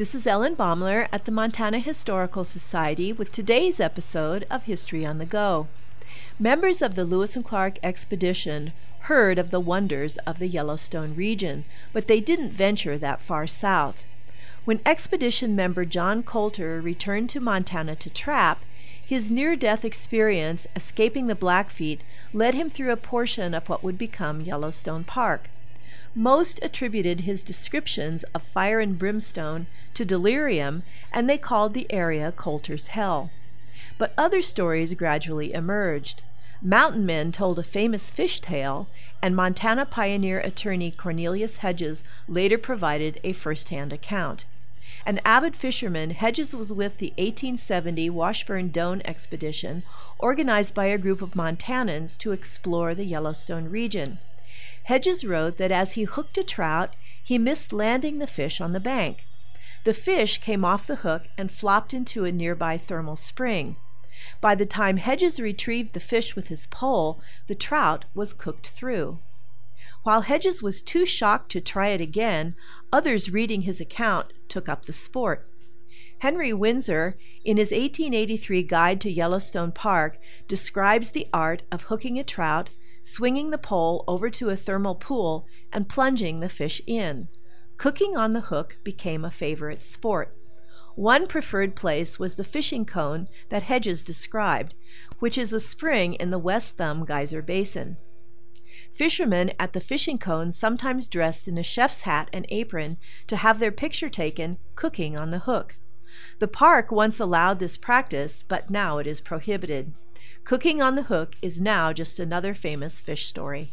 This is Ellen Baumler at the Montana Historical Society with today's episode of History on the Go. Members of the Lewis and Clark expedition heard of the wonders of the Yellowstone region, but they didn't venture that far south. When expedition member John Colter returned to Montana to trap, his near death experience escaping the Blackfeet led him through a portion of what would become Yellowstone Park. Most attributed his descriptions of fire and brimstone to delirium, and they called the area Colter's Hell. But other stories gradually emerged. Mountain men told a famous fish tale, and Montana pioneer attorney Cornelius Hedges later provided a first hand account. An avid fisherman, Hedges was with the 1870 Washburn Doane expedition, organized by a group of Montanans to explore the Yellowstone region. Hedges wrote that as he hooked a trout, he missed landing the fish on the bank. The fish came off the hook and flopped into a nearby thermal spring. By the time Hedges retrieved the fish with his pole, the trout was cooked through. While Hedges was too shocked to try it again, others reading his account took up the sport. Henry Winser, in his 1883 Guide to Yellowstone Park, describes the art of hooking a trout, swinging the pole over to a thermal pool, and plunging the fish in. Cooking on the hook became a favorite sport. One preferred place was the fishing cone that Hedges described, which is a spring in the West Thumb Geyser Basin. Fishermen at the fishing cone sometimes dressed in a chef's hat and apron to have their picture taken cooking on the hook. The park once allowed this practice, but now it is prohibited. Cooking on the hook is now just another famous fish story.